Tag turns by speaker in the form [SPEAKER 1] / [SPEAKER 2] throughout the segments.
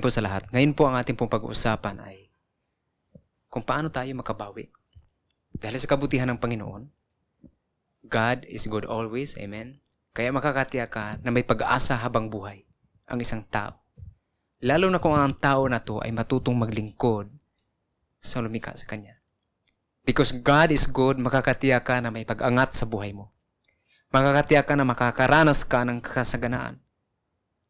[SPEAKER 1] po sa lahat. Ngayon po ang ating pong pag-uusapan ay kung paano tayo makabawi. Dahil sa kabutihan ng Panginoon, God is good always. Amen. Kaya makakatiyak ka na may pag-asa habang buhay ang isang tao. Lalo na kung ang tao na to ay matutong maglingkod sa lumika sa Kanya. Because God is good, makakatiyak ka na may pag-angat sa buhay mo. Makakatiyak ka na makakaranas ka ng kasaganaan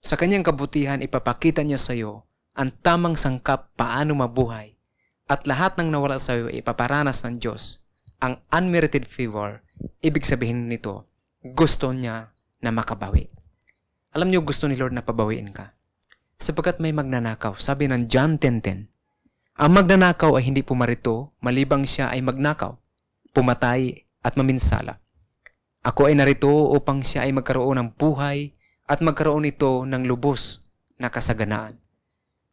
[SPEAKER 1] sa kanyang kabutihan, ipapakita niya sa iyo ang tamang sangkap paano mabuhay at lahat ng nawala sa iyo ipaparanas ng Diyos. Ang unmerited favor, ibig sabihin nito, gusto niya na makabawi. Alam niyo gusto ni Lord na pabawiin ka. Sapagkat may magnanakaw, sabi ng John 10.10, ang magnanakaw ay hindi pumarito, malibang siya ay magnakaw, pumatay at maminsala. Ako ay narito upang siya ay magkaroon ng buhay at magkaroon ito ng lubos na kasaganaan.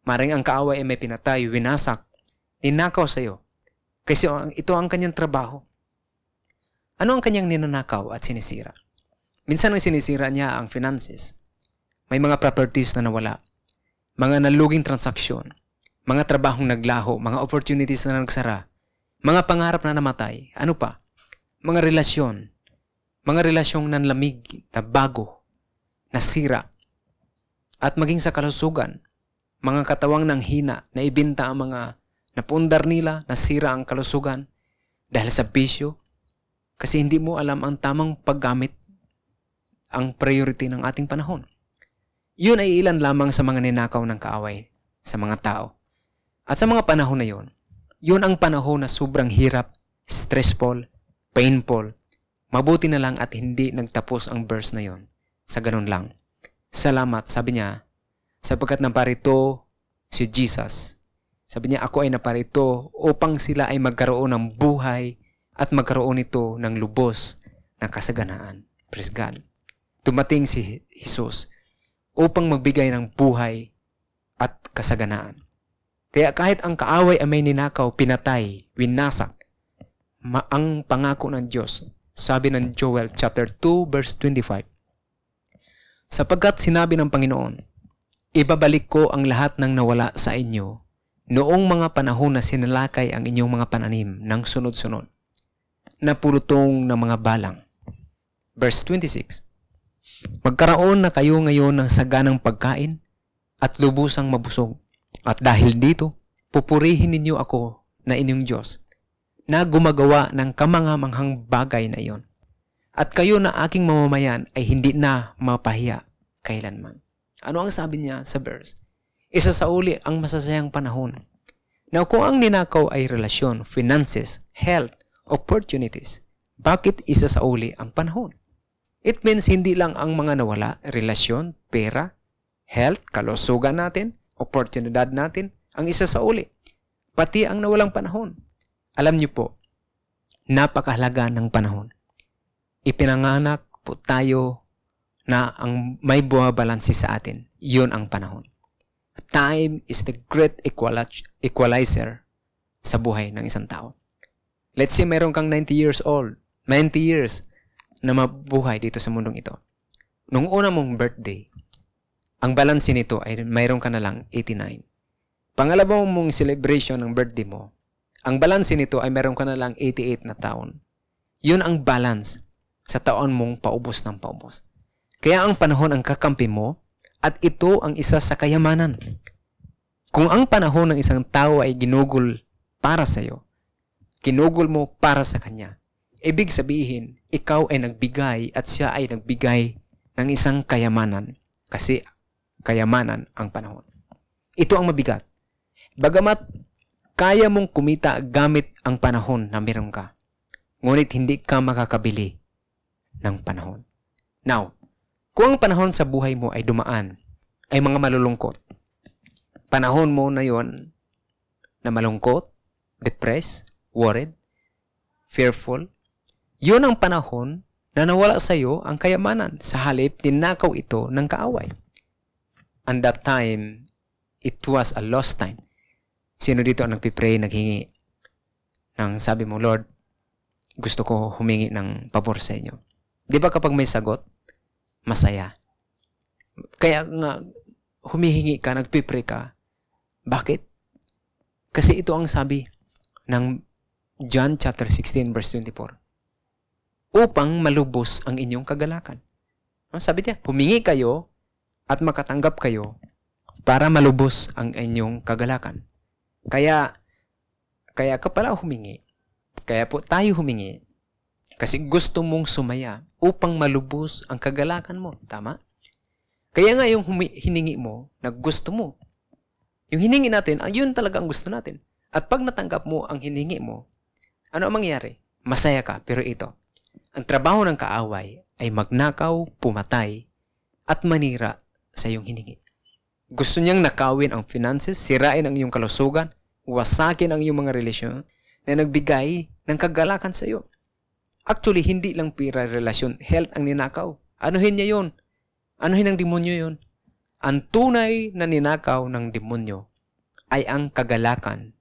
[SPEAKER 1] Maring ang kaaway ay may pinatay, winasak, ninakaw sa iyo. Kasi ito ang kanyang trabaho. Ano ang kanyang ninanakaw at sinisira? Minsan ang sinisira niya ang finances. May mga properties na nawala. Mga naluging transaksyon. Mga trabahong naglaho. Mga opportunities na nagsara. Mga pangarap na namatay. Ano pa? Mga relasyon. Mga relasyong nanlamig na bago nasira, at maging sa kalusugan, mga katawang ng hina na ibinta ang mga napundar nila, nasira ang kalusugan dahil sa bisyo, kasi hindi mo alam ang tamang paggamit ang priority ng ating panahon. Yun ay ilan lamang sa mga ninakaw ng kaaway sa mga tao. At sa mga panahon na yun, yun ang panahon na sobrang hirap, stressful, painful. Mabuti na lang at hindi nagtapos ang verse na yon sa ganun lang. Salamat, sabi niya, sapagkat naparito si Jesus. Sabi niya, ako ay naparito upang sila ay magkaroon ng buhay at magkaroon ito ng lubos ng kasaganaan. Praise God. Tumating si Jesus upang magbigay ng buhay at kasaganaan. Kaya kahit ang kaaway ay may ninakaw, pinatay, winasak, ma- ang pangako ng Diyos, sabi ng Joel chapter 2 verse 25, Sapagkat sinabi ng Panginoon, ibabalik ko ang lahat ng nawala sa inyo noong mga panahon na sinalakay ang inyong mga pananim ng sunod-sunod, na pulutong ng mga balang. Verse 26, Magkaroon na kayo ngayon ng saganang pagkain at lubusang mabusog. At dahil dito, pupurihin ninyo ako na inyong Diyos na gumagawa ng kamangamanghang bagay na iyon at kayo na aking mamamayan ay hindi na mapahiya kailanman. Ano ang sabi niya sa verse? Isa sa uli ang masasayang panahon. Now, kung ang ninakaw ay relasyon, finances, health, opportunities, bakit isa sa uli ang panahon? It means hindi lang ang mga nawala, relasyon, pera, health, kalusugan natin, oportunidad natin, ang isa sa uli. Pati ang nawalang panahon. Alam niyo po, napakahalaga ng panahon ipinanganak po tayo na ang may bumabalansi sa atin. Yun ang panahon. Time is the great equalizer sa buhay ng isang tao. Let's say meron kang 90 years old, 90 years na mabuhay dito sa mundong ito. Nung una mong birthday, ang balansi nito ay mayroon ka na lang 89. Pangalawang mong celebration ng birthday mo, ang balansi nito ay mayroon ka na lang 88 na taon. Yun ang balance sa taon mong paubos ng paubos. Kaya ang panahon ang kakampi mo at ito ang isa sa kayamanan. Kung ang panahon ng isang tao ay ginugol para sa iyo, ginugol mo para sa kanya, ibig sabihin, ikaw ay nagbigay at siya ay nagbigay ng isang kayamanan kasi kayamanan ang panahon. Ito ang mabigat. Bagamat kaya mong kumita gamit ang panahon na meron ka, ngunit hindi ka makakabili ng panahon. Now, kung ang panahon sa buhay mo ay dumaan, ay mga malulungkot, panahon mo na yon na malungkot, depressed, worried, fearful, yun ang panahon na nawala sa iyo ang kayamanan. Sa halip, tinakaw ito ng kaaway. And that time, it was a lost time. Sino dito ang nagpipray, naghingi ng sabi mo, Lord, gusto ko humingi ng pabor sa inyo. Di ba kapag may sagot, masaya. Kaya nga, humihingi ka, nagpipray ka, Bakit? Kasi ito ang sabi ng John chapter 16 verse 24. Upang malubos ang inyong kagalakan. Ano sabi niya? Humingi kayo at makatanggap kayo para malubos ang inyong kagalakan. Kaya, kaya ka pala humingi. Kaya po tayo humingi. Kasi gusto mong sumaya upang malubos ang kagalakan mo. Tama? Kaya nga yung hiningi mo na gusto mo. Yung hiningi natin, ah, yun talaga ang gusto natin. At pag natanggap mo ang hiningi mo, ano ang mangyayari? Masaya ka. Pero ito, ang trabaho ng kaaway ay magnakaw, pumatay, at manira sa iyong hiningi. Gusto niyang nakawin ang finances, sirain ang iyong kalusugan, wasakin ang iyong mga relasyon na nagbigay ng kagalakan sa iyo. Actually, hindi lang pira relasyon, health ang ninakaw. Anuhin niya yon? Anuhin ng demonyo yon? Ang tunay na ninakaw ng demonyo ay ang kagalakan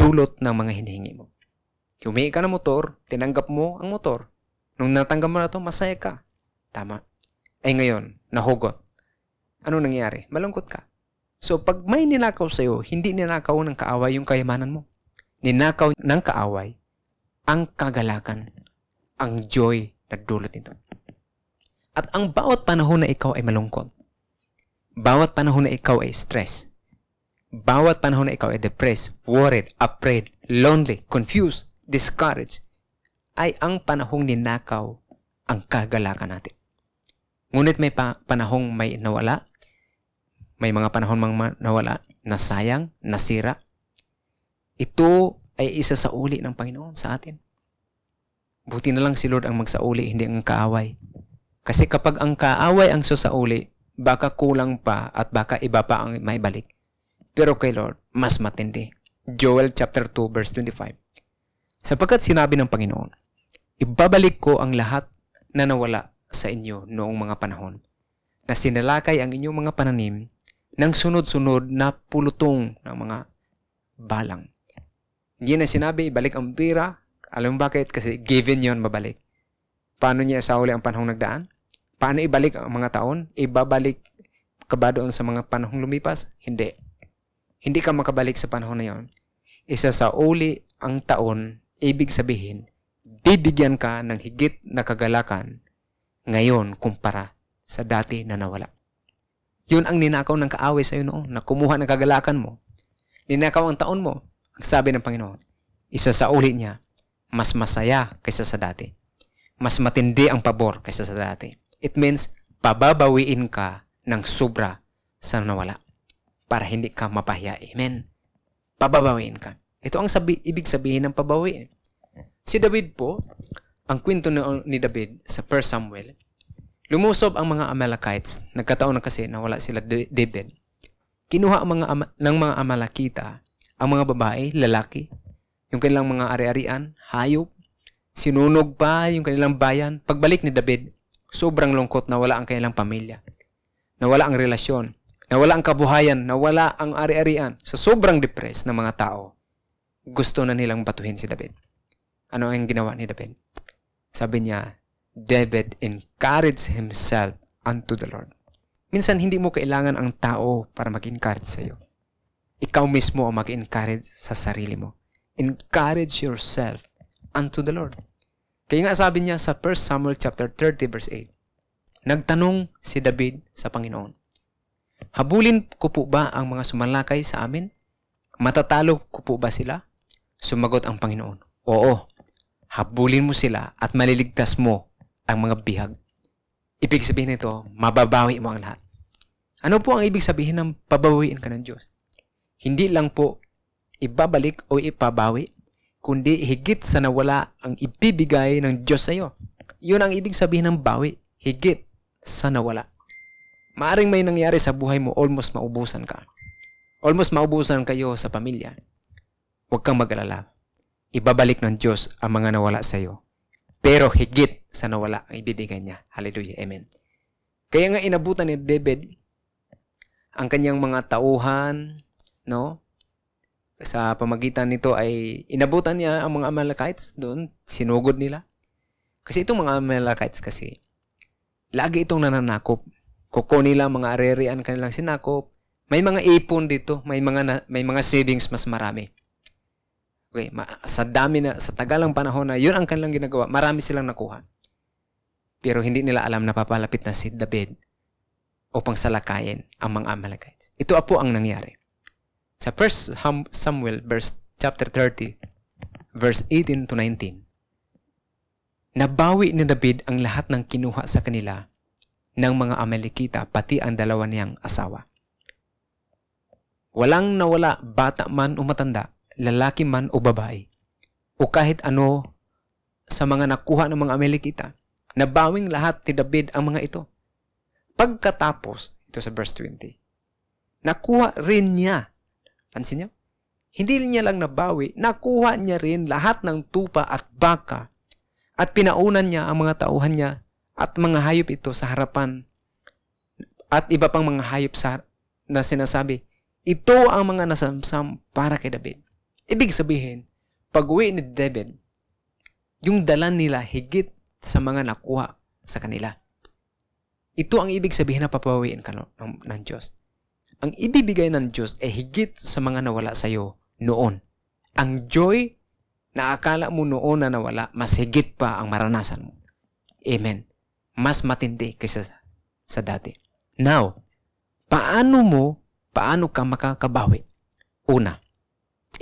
[SPEAKER 1] dulot ng mga hinihingi mo. Humingi ka ng motor, tinanggap mo ang motor. Nung natanggap mo na to, masaya ka. Tama. Ay ngayon, nahugot. Ano nangyari? Malungkot ka. So, pag may ninakaw sa'yo, hindi ninakaw ng kaaway yung kayamanan mo. Ninakaw ng kaaway ang kagalakan, ang joy na dulot nito. At ang bawat panahon na ikaw ay malungkot, bawat panahon na ikaw ay stress, bawat panahon na ikaw ay depressed, worried, afraid, lonely, confused, discouraged, ay ang panahong ninakaw ang kagalakan natin. Ngunit may pa- panahong may nawala, may mga panahon mang ma- nawala, nasayang, nasira. Ito ay isa sa uli ng Panginoon sa atin. Buti na lang si Lord ang magsauli, hindi ang kaaway. Kasi kapag ang kaaway ang susauli, baka kulang pa at baka iba pa ang maibalik. Pero kay Lord, mas matindi. Joel chapter 2 verse 25. Sapagkat sinabi ng Panginoon, ibabalik ko ang lahat na nawala sa inyo noong mga panahon na sinalakay ang inyong mga pananim ng sunod-sunod na pulutong ng mga balang. Hindi na sinabi, ibalik ang pira. Alam mo bakit? Kasi given yon mabalik. Paano niya sauli ang panahong nagdaan? Paano ibalik ang mga taon? Ibabalik ka ba doon sa mga panahong lumipas? Hindi. Hindi ka makabalik sa panahon na yon. Isa sa uli ang taon, ibig sabihin, bibigyan ka ng higit na kagalakan ngayon kumpara sa dati na nawala. Yun ang ninakaw ng kaaway sa iyo noon, na kumuha ng kagalakan mo. Ninakaw ang taon mo. Ang sabi ng Panginoon, isa sa uli niya, mas masaya kaysa sa dati. Mas matindi ang pabor kaysa sa dati. It means, pababawiin ka ng sobra sa nawala para hindi ka mapahiya. Amen. Pababawiin ka. Ito ang sabi, ibig sabihin ng pabawiin. Si David po, ang kwento ni, David sa 1 Samuel, lumusob ang mga Amalekites. Nagkataon na kasi na wala sila David. Kinuha ang mga ng mga Amalekita ang mga babae, lalaki, yung kanilang mga ari-arian, hayop, sinunog pa yung kanilang bayan. Pagbalik ni David, sobrang lungkot na wala ang kanilang pamilya. Nawala ang relasyon. Nawala ang kabuhayan. Nawala ang ari-arian. Sa sobrang depressed ng mga tao, gusto na nilang batuhin si David. Ano ang ginawa ni David? Sabi niya, David encouraged himself unto the Lord. Minsan, hindi mo kailangan ang tao para mag-encourage sa iyo. Ikaw mismo ang mag-encourage sa sarili mo. Encourage yourself unto the Lord. Kaya nga sabi niya sa 1 Samuel chapter 30 verse 8, Nagtanong si David sa Panginoon, Habulin ko po ba ang mga sumalakay sa amin? Matatalo ko po ba sila? Sumagot ang Panginoon, Oo, habulin mo sila at maliligtas mo ang mga bihag. Ibig sabihin nito, mababawi mo ang lahat. Ano po ang ibig sabihin ng pabawiin ka ng Diyos? Hindi lang po ibabalik o ipabawi, kundi higit sa nawala ang ibibigay ng Diyos sa iyo. Yun ang ibig sabihin ng bawi, higit sa nawala. Maaring may nangyari sa buhay mo, almost maubusan ka. Almost maubusan kayo sa pamilya. Huwag kang mag-alala. Ibabalik ng Diyos ang mga nawala sa iyo. Pero higit sa nawala ang ibibigay niya. Hallelujah. Amen. Kaya nga inabutan ni David ang kanyang mga tauhan, no? Sa pamagitan nito ay inabutan niya ang mga Amalekites doon, sinugod nila. Kasi itong mga Amalekites kasi, lagi itong nananakop. Kuko nila mga arerian kanilang sinakop, May mga ipon dito, may mga na, may mga savings mas marami. Okay, ma- sa dami na sa tagalang panahon na 'yun ang kanilang ginagawa, marami silang nakuha. Pero hindi nila alam na papalapit na si David upang salakayin ang mga Amalekites. Ito po ang nangyari. Sa 1 Samuel verse chapter 30 verse 18 to 19. Nabawi ni David ang lahat ng kinuha sa kanila ng mga Amalekita pati ang dalawa niyang asawa. Walang nawala bata man o matanda, lalaki man o babae, o kahit ano sa mga nakuha ng mga Amalekita, nabawing lahat ni David ang mga ito. Pagkatapos, ito sa verse 20, nakuha rin niya, pansin niyo, hindi niya lang nabawi, nakuha niya rin lahat ng tupa at baka at pinaunan niya ang mga tauhan niya at mga hayop ito sa harapan at iba pang mga hayop sa, na sinasabi, ito ang mga nasamsam para kay David. Ibig sabihin, pag uwi ni David, yung dala nila higit sa mga nakuha sa kanila. Ito ang ibig sabihin na papawiin ka ng, ng Diyos. Ang ibibigay ng Diyos ay higit sa mga nawala sa iyo noon. Ang joy na akala mo noon na nawala, mas higit pa ang maranasan mo. Amen. Mas matindi kaysa sa dati. Now, paano mo paano ka makakabawi? Una,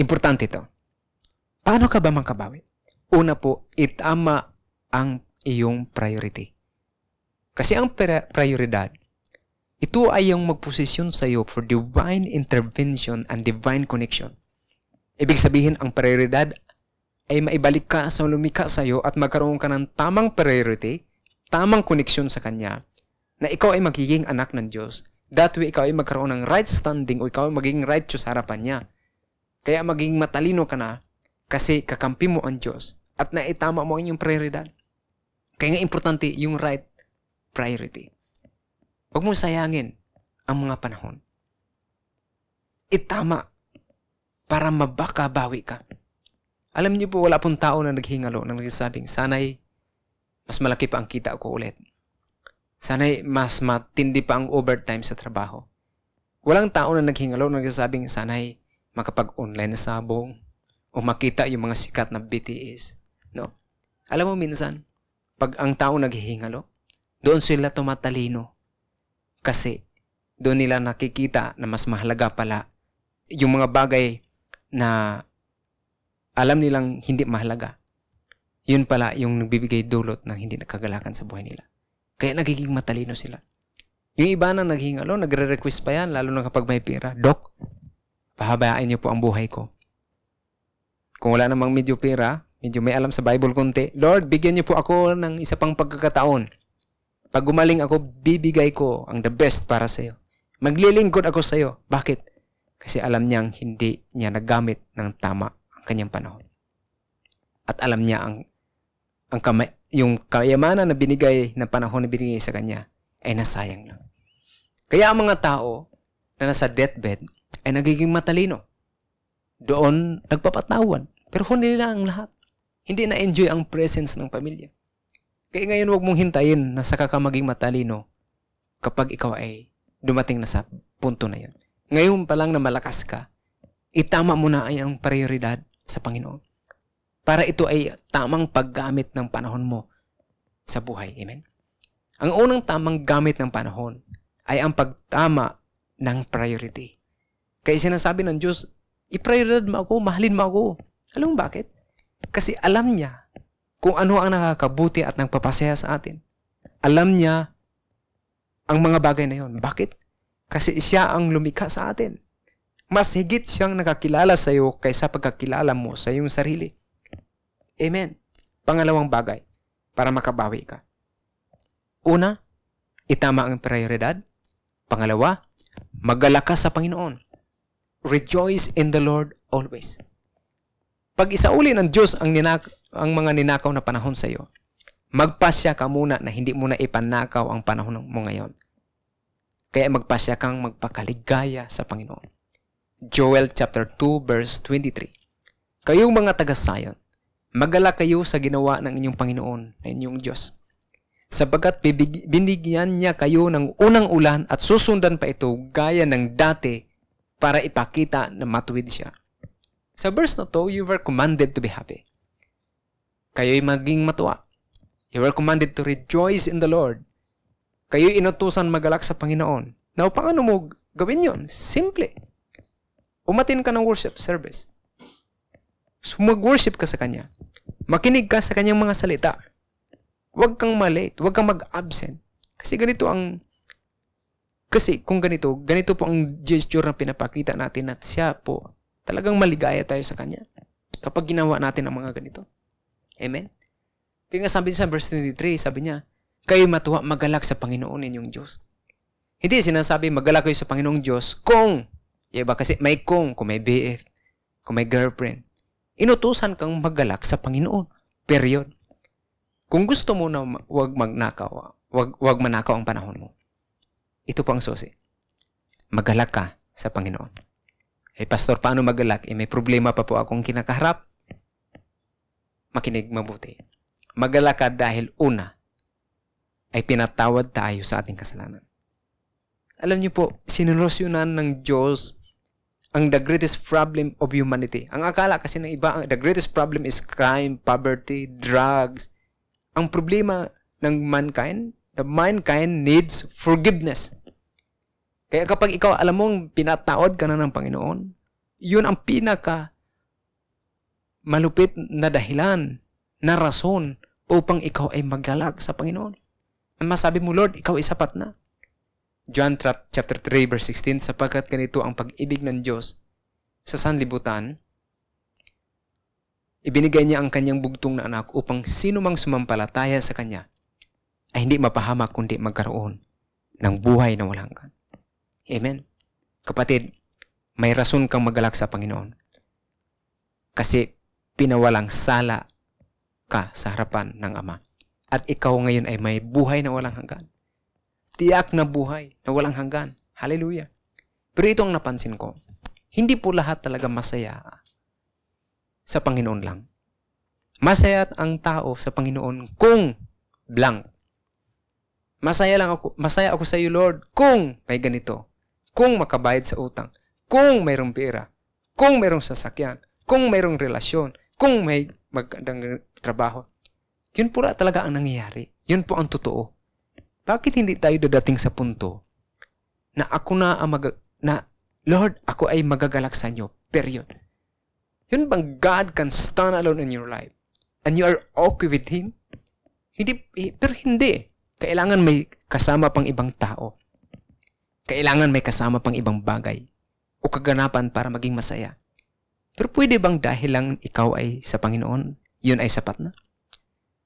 [SPEAKER 1] importante ito. Paano ka ba makabawi? Una po, itama ang iyong priority. Kasi ang prioridad, ito ay yung magposisyon sa iyo for divine intervention and divine connection. Ibig sabihin, ang prioridad ay maibalik ka sa lumika sa iyo at magkaroon ka ng tamang priority, tamang connection sa Kanya, na ikaw ay magiging anak ng Diyos That way, ikaw ay magkaroon ng right standing o ikaw ay magiging righteous harapan niya. Kaya magiging matalino ka na kasi kakampi mo ang Diyos at naitama mo ang iyong prioridad. Kaya nga importante yung right priority. Huwag mo sayangin ang mga panahon. Itama para mabakabawi ka. Alam niyo po, wala pong tao na naghingalo na nagsasabing, sana'y mas malaki pa ang kita ko ulit. Sana'y mas matindi pa ang overtime sa trabaho. Walang tao na naghingalo na nagsasabing sana'y makapag-online na sabong o makita yung mga sikat na BTS. No? Alam mo minsan, pag ang tao naghihingalo, doon sila tumatalino. Kasi doon nila nakikita na mas mahalaga pala yung mga bagay na alam nilang hindi mahalaga. Yun pala yung nagbibigay dulot ng hindi nakagalakan sa buhay nila. Kaya nagiging matalino sila. Yung iba na naghingalo, nagre-request pa yan, lalo na kapag may pera. Dok, pahabayaan niyo po ang buhay ko. Kung wala namang medyo pera, medyo may alam sa Bible konti, Lord, bigyan niyo po ako ng isa pang pagkakataon. Pag gumaling ako, bibigay ko ang the best para sa iyo. Maglilingkod ako sa iyo. Bakit? Kasi alam niyang hindi niya nagamit ng tama ang kanyang panahon. At alam niya ang ang kamay, yung kayamanan na binigay na panahon na binigay sa kanya ay nasayang lang. Kaya ang mga tao na nasa deathbed ay nagiging matalino. Doon nagpapatawan. Pero huli nila ang lahat. Hindi na-enjoy ang presence ng pamilya. Kaya ngayon huwag mong hintayin na saka ka maging matalino kapag ikaw ay dumating na sa punto na yon. Ngayon pa lang na malakas ka, itama mo na ay ang prioridad sa Panginoon para ito ay tamang paggamit ng panahon mo sa buhay. Amen? Ang unang tamang gamit ng panahon ay ang pagtama ng priority. Kaya sinasabi ng Diyos, i-prioridad mo ako, mahalin mo ako. Alam mo bakit? Kasi alam niya kung ano ang nakakabuti at nagpapasaya sa atin. Alam niya ang mga bagay na yon. Bakit? Kasi siya ang lumikha sa atin. Mas higit siyang nakakilala sa iyo kaysa pagkakilala mo sa iyong sarili. Amen. Pangalawang bagay para makabawi ka. Una, itama ang prioridad. Pangalawa, magala sa Panginoon. Rejoice in the Lord always. Pag isauli ng Diyos ang, ninak- ang mga ninakaw na panahon sa iyo, magpasya ka muna na hindi mo na ipanakaw ang panahon mo ngayon. Kaya magpasya kang magpakaligaya sa Panginoon. Joel chapter 2 verse 23. Kayong mga taga-Zion, Magala kayo sa ginawa ng inyong Panginoon, na inyong Diyos. Bibig- binigyan niya kayo ng unang ulan at susundan pa ito gaya ng dati para ipakita na matuwid siya. Sa verse na to, you were commanded to be happy. Kayo'y maging matuwa. You were commanded to rejoice in the Lord. Kayo'y inutusan magalak sa Panginoon. Now, paano mo gawin yon? Simple. Umatin ka ng worship service. So, mag-worship ka sa Kanya. Makinig ka sa Kanyang mga salita. Huwag kang malate. Huwag kang mag-absent. Kasi ganito ang kasi kung ganito, ganito po ang gesture na pinapakita natin at siya po, talagang maligaya tayo sa Kanya kapag ginawa natin ang mga ganito. Amen? Kaya nga sabi sa verse 23, sabi niya, kayo matuwa magalak sa Panginoon ninyong Diyos. Hindi sinasabi magalak kayo sa Panginoong Diyos kung, iba kasi may kung, kung may BF, kung may girlfriend. Inutusan kang magalak sa Panginoon. Period. Kung gusto mo na wag magnakaw, wag, wag manakaw ang panahon mo. Ito po ang susi. Magalak ka sa Panginoon. Eh, Pastor, paano magalak? Eh, may problema pa po akong kinakaharap. Makinig mabuti. Magalak ka dahil una, ay pinatawad tayo sa ating kasalanan. Alam niyo po, sinurosyonan ng Diyos ang the greatest problem of humanity. Ang akala kasi ng iba, the greatest problem is crime, poverty, drugs. Ang problema ng mankind, the mankind needs forgiveness. Kaya kapag ikaw alam mong pinataod ka na ng Panginoon, yun ang pinaka malupit na dahilan, na rason upang ikaw ay magalag sa Panginoon. Ang masabi mo, Lord, ikaw ay sapat na. John chapter 3 verse 16, sapagkat ganito ang pag-ibig ng Diyos sa sanlibutan, ibinigay niya ang kanyang bugtong na anak upang sino mang sumampalataya sa kanya ay hindi mapahamak kundi magkaroon ng buhay na walang hanggan. Amen. Kapatid, may rason kang magalak sa Panginoon. Kasi pinawalang sala ka sa harapan ng Ama. At ikaw ngayon ay may buhay na walang hanggan. Tiyak na buhay na walang hanggan. Hallelujah. Pero ito ang napansin ko. Hindi po lahat talaga masaya sa Panginoon lang. Masaya ang tao sa Panginoon kung blank. Masaya lang ako, masaya ako sa iyo, Lord, kung may ganito. Kung makabayad sa utang. Kung mayroong pera. Kung mayroong sasakyan. Kung mayroong relasyon. Kung may magandang trabaho. Yun pula talaga ang nangyayari. Yun po ang totoo. Bakit hindi tayo dadating sa punto na ako na ang mag... na Lord, ako ay magagalak sa inyo. Period. Yun bang God can stand alone in your life and you are okay with Him? Hindi, eh, pero hindi. Kailangan may kasama pang ibang tao. Kailangan may kasama pang ibang bagay o kaganapan para maging masaya. Pero pwede bang dahil lang ikaw ay sa Panginoon, yun ay sapat na?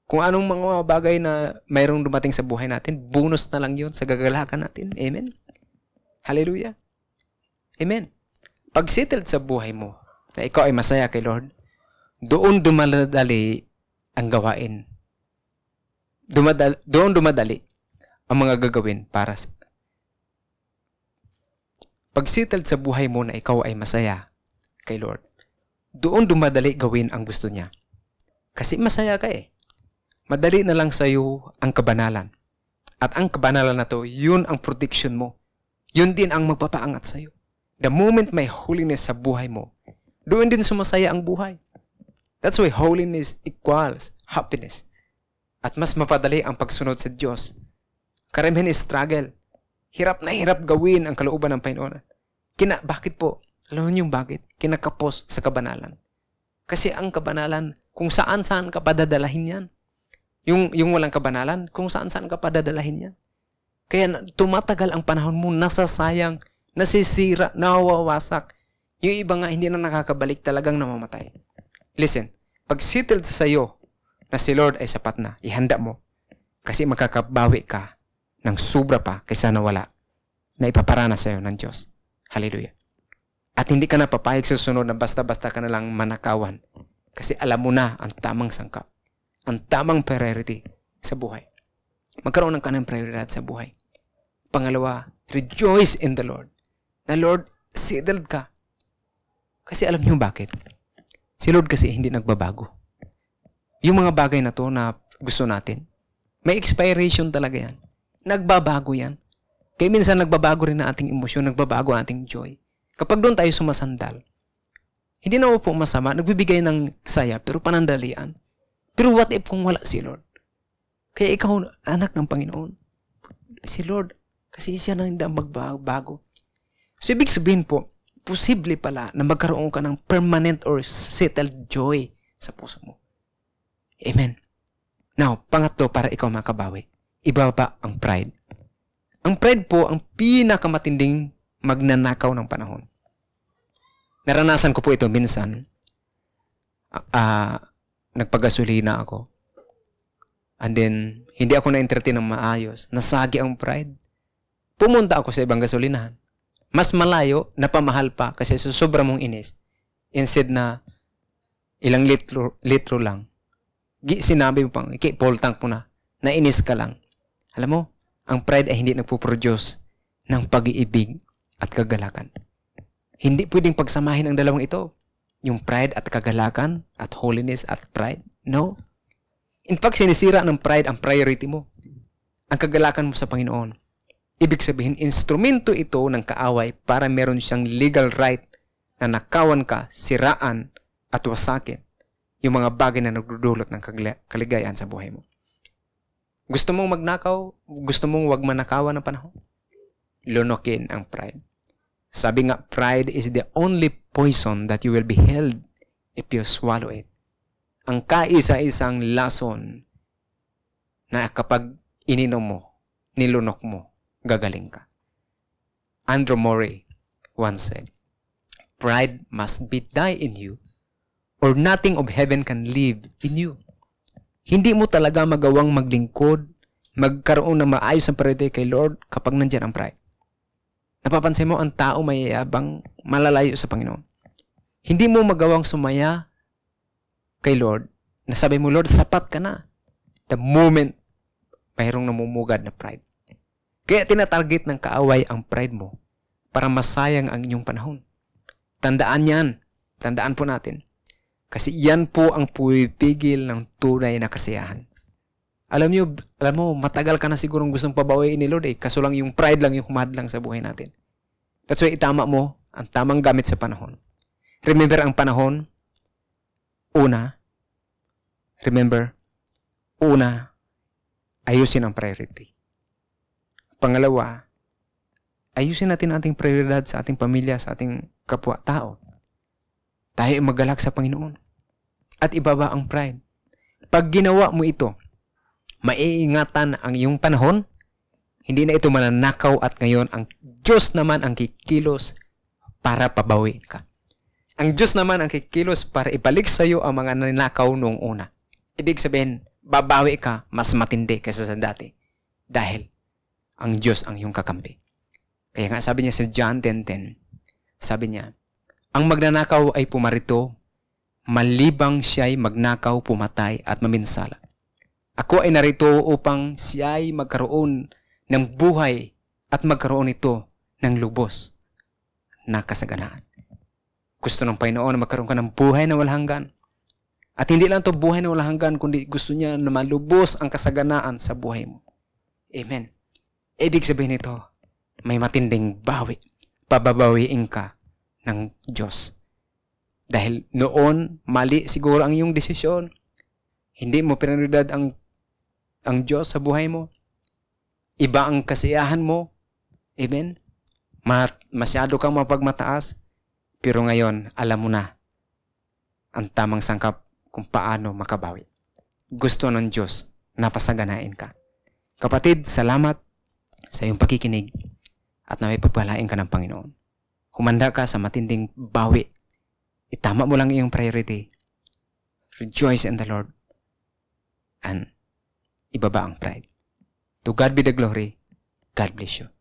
[SPEAKER 1] Kung anong mga bagay na mayroong dumating sa buhay natin, bonus na lang yun sa gagalakan natin. Amen? Hallelujah. Amen. Pag settled sa buhay mo, na ikaw ay masaya kay Lord, doon dumadali ang gawain. Dumadal, doon dumadali ang mga gagawin para sa... Pag settled sa buhay mo na ikaw ay masaya kay Lord, doon dumadali gawin ang gusto niya. Kasi masaya ka eh. Madali na lang sa iyo ang kabanalan. At ang kabanalan na to, yun ang protection mo. Yun din ang magpapaangat sa iyo. The moment may holiness sa buhay mo, doon din sumasaya ang buhay. That's why holiness equals happiness. At mas mapadali ang pagsunod sa Diyos. Karamihan is struggle. Hirap na hirap gawin ang kalooban ng Panginoon. Kina, bakit po? Alam niyo bakit? Kinakapos sa kabanalan. Kasi ang kabanalan, kung saan-saan ka padadalahin yan. Yung, yung walang kabanalan, kung saan-saan ka padadalahin yan. Kaya tumatagal ang panahon mo, nasasayang, nasisira, nawawasak. Yung iba nga hindi na nakakabalik talagang namamatay. Listen, pag settled sa iyo na si Lord ay sapat na, ihanda mo. Kasi makakabawi ka ng sobra pa kaysa nawala na ipaparana sa iyo ng Diyos. Hallelujah. At hindi ka na papayag sa sunod na basta-basta ka na lang manakawan. Kasi alam mo na ang tamang sangkap. Ang tamang priority sa buhay. Magkaroon ng kanang prioridad sa buhay. Pangalawa, rejoice in the Lord. Na Lord, settled ka. Kasi alam niyo bakit? Si Lord kasi hindi nagbabago. Yung mga bagay na to na gusto natin, May expiration talaga yan. Nagbabago yan. Kaya minsan nagbabago rin ang ating emosyon, nagbabago ang ating joy. Kapag doon tayo sumasandal, hindi na po masama, nagbibigay ng saya, pero panandalian. Pero what if kung wala si Lord? Kaya ikaw, anak ng Panginoon, si Lord, kasi siya na hindi magbago. So, ibig sabihin po, posible pala na magkaroon ka ng permanent or settled joy sa puso mo. Amen. Now, pangatlo para ikaw makabawi. Ibaba ang pride. Ang pride po ang pinakamatinding magnanakaw ng panahon. Naranasan ko po ito minsan. Uh, nagpagasolina ako. And then, hindi ako na-entertain ng maayos. Nasagi ang pride. Pumunta ako sa ibang gasolinahan. Mas malayo, napamahal pa kasi sa sobra mong inis. Instead na ilang litro, litro lang. Sinabi mo pang, okay, full tank mo na. Nainis ka lang. Alam mo, ang pride ay hindi nagpo-produce ng pag-iibig at kagalakan. Hindi pwedeng pagsamahin ang dalawang ito. Yung pride at kagalakan at holiness at pride. No. In fact, sinisira ng pride ang priority mo. Ang kagalakan mo sa Panginoon. Ibig sabihin, instrumento ito ng kaaway para meron siyang legal right na nakawan ka, siraan, at wasakin yung mga bagay na nagdudulot ng kaligayahan sa buhay mo. Gusto mong magnakaw? Gusto mong wag manakawan ng panahon? Lunokin ang pride. Sabi nga, pride is the only poison that you will be held if you swallow it ang kaisa-isang lason na kapag ininom mo, nilunok mo, gagaling ka. Andrew Murray once said, Pride must be die in you or nothing of heaven can live in you. Hindi mo talaga magawang maglingkod, magkaroon ng maayos ang priority kay Lord kapag nandiyan ang pride. Napapansin mo, ang tao may yabang malalayo sa Panginoon. Hindi mo magawang sumaya kay Lord, nasabi mo, Lord, sapat ka na. The moment mayroong namumugad na pride. Kaya tinatarget ng kaaway ang pride mo para masayang ang inyong panahon. Tandaan yan. Tandaan po natin. Kasi yan po ang pumipigil ng tunay na kasiyahan. Alam niyo, alam mo, matagal ka na sigurong gustong pabawiin ni Lord eh. Kaso lang yung pride lang yung humadlang sa buhay natin. That's why itama mo ang tamang gamit sa panahon. Remember ang panahon Una, remember, una, ayusin ang priority. Pangalawa, ayusin natin ang ating prioridad sa ating pamilya, sa ating kapwa-tao. Tayo ay magalak sa Panginoon. At ibaba ang pride. Pag ginawa mo ito, maiingatan ang iyong panahon, hindi na ito mananakaw at ngayon ang Diyos naman ang kikilos para pabawiin ka. Ang Diyos naman ang kikilos para ibalik sa iyo ang mga nanakaw noong una. Ibig sabihin, babawi ka mas matindi kaysa sa dati. Dahil ang Diyos ang iyong kakampi. Kaya nga sabi niya sa John 10.10, sabi niya, ang magnanakaw ay pumarito, malibang siya'y magnakaw, pumatay at maminsala. Ako ay narito upang siya'y magkaroon ng buhay at magkaroon ito ng lubos na kasaganaan. Gusto ng Panginoon na magkaroon ka ng buhay na walang hanggan. At hindi lang to buhay na walang hanggan, kundi gusto niya na malubos ang kasaganaan sa buhay mo. Amen. Ibig sabihin nito, may matinding bawi. Pababawiin ka ng Diyos. Dahil noon, mali siguro ang iyong desisyon. Hindi mo prioridad ang, ang Diyos sa buhay mo. Iba ang kasiyahan mo. Amen? masyado kang mapagmataas. Pero ngayon, alam mo na ang tamang sangkap kung paano makabawi. Gusto ng Diyos na pasaganain ka. Kapatid, salamat sa iyong pakikinig at naway pagpalain ka ng Panginoon. Humanda ka sa matinding bawi. Itama mo lang iyong priority. Rejoice in the Lord. And ibaba ang pride. To God be the glory. God bless you.